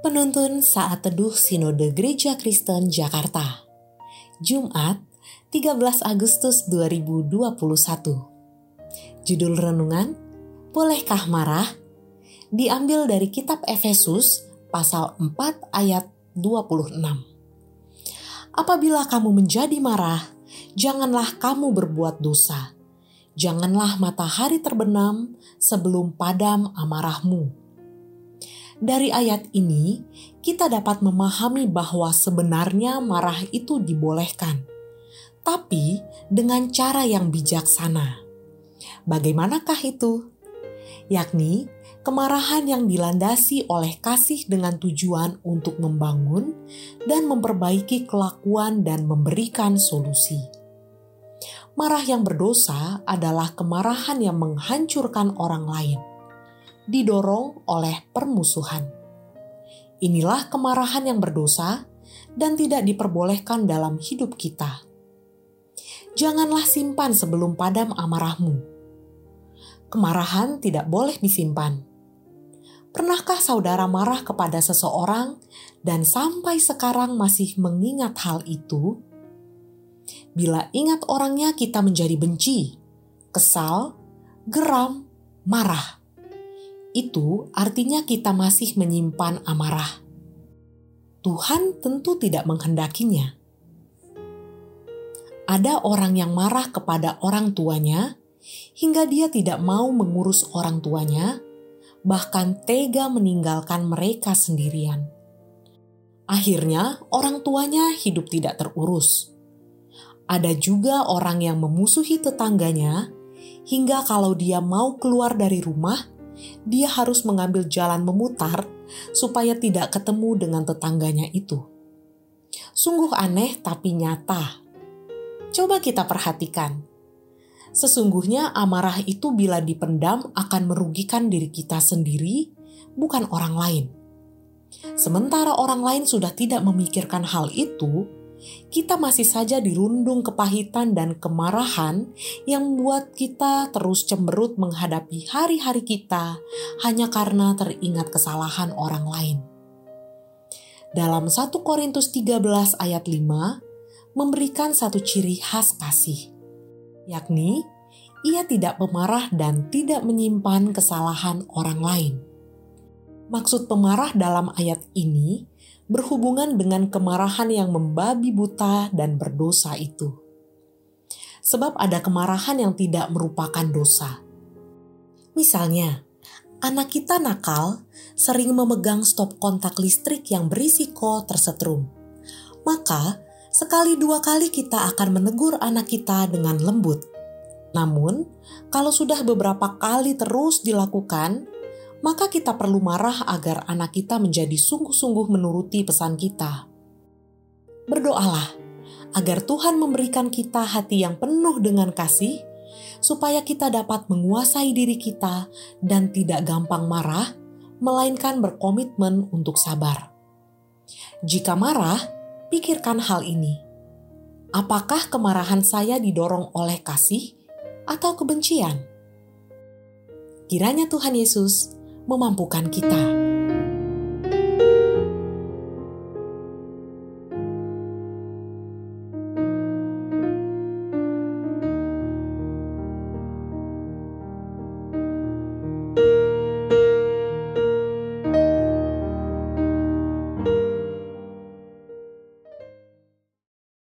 Penuntun Saat Teduh Sinode Gereja Kristen Jakarta Jumat 13 Agustus 2021 Judul Renungan Bolehkah Marah? Diambil dari kitab Efesus pasal 4 ayat 26 Apabila kamu menjadi marah, janganlah kamu berbuat dosa. Janganlah matahari terbenam sebelum padam amarahmu dari ayat ini, kita dapat memahami bahwa sebenarnya marah itu dibolehkan, tapi dengan cara yang bijaksana. Bagaimanakah itu? Yakni kemarahan yang dilandasi oleh kasih dengan tujuan untuk membangun dan memperbaiki kelakuan dan memberikan solusi. Marah yang berdosa adalah kemarahan yang menghancurkan orang lain didorong oleh permusuhan. Inilah kemarahan yang berdosa dan tidak diperbolehkan dalam hidup kita. Janganlah simpan sebelum padam amarahmu. Kemarahan tidak boleh disimpan. Pernahkah saudara marah kepada seseorang dan sampai sekarang masih mengingat hal itu? Bila ingat orangnya, kita menjadi benci, kesal, geram, marah itu artinya kita masih menyimpan amarah. Tuhan tentu tidak menghendakinya. Ada orang yang marah kepada orang tuanya hingga dia tidak mau mengurus orang tuanya, bahkan tega meninggalkan mereka sendirian. Akhirnya, orang tuanya hidup tidak terurus. Ada juga orang yang memusuhi tetangganya, hingga kalau dia mau keluar dari rumah, dia harus mengambil jalan memutar supaya tidak ketemu dengan tetangganya itu. Sungguh aneh tapi nyata. Coba kita perhatikan. Sesungguhnya amarah itu bila dipendam akan merugikan diri kita sendiri, bukan orang lain. Sementara orang lain sudah tidak memikirkan hal itu, kita masih saja dirundung kepahitan dan kemarahan yang membuat kita terus cemberut menghadapi hari-hari kita hanya karena teringat kesalahan orang lain. Dalam 1 Korintus 13 ayat 5 memberikan satu ciri khas kasih, yakni ia tidak pemarah dan tidak menyimpan kesalahan orang lain. Maksud pemarah dalam ayat ini berhubungan dengan kemarahan yang membabi buta dan berdosa itu. Sebab ada kemarahan yang tidak merupakan dosa. Misalnya, anak kita nakal sering memegang stop kontak listrik yang berisiko tersetrum. Maka, sekali dua kali kita akan menegur anak kita dengan lembut. Namun, kalau sudah beberapa kali terus dilakukan, maka kita perlu marah agar anak kita menjadi sungguh-sungguh menuruti pesan kita. Berdoalah agar Tuhan memberikan kita hati yang penuh dengan kasih, supaya kita dapat menguasai diri kita dan tidak gampang marah, melainkan berkomitmen untuk sabar. Jika marah, pikirkan hal ini: apakah kemarahan saya didorong oleh kasih atau kebencian? Kiranya Tuhan Yesus memampukan kita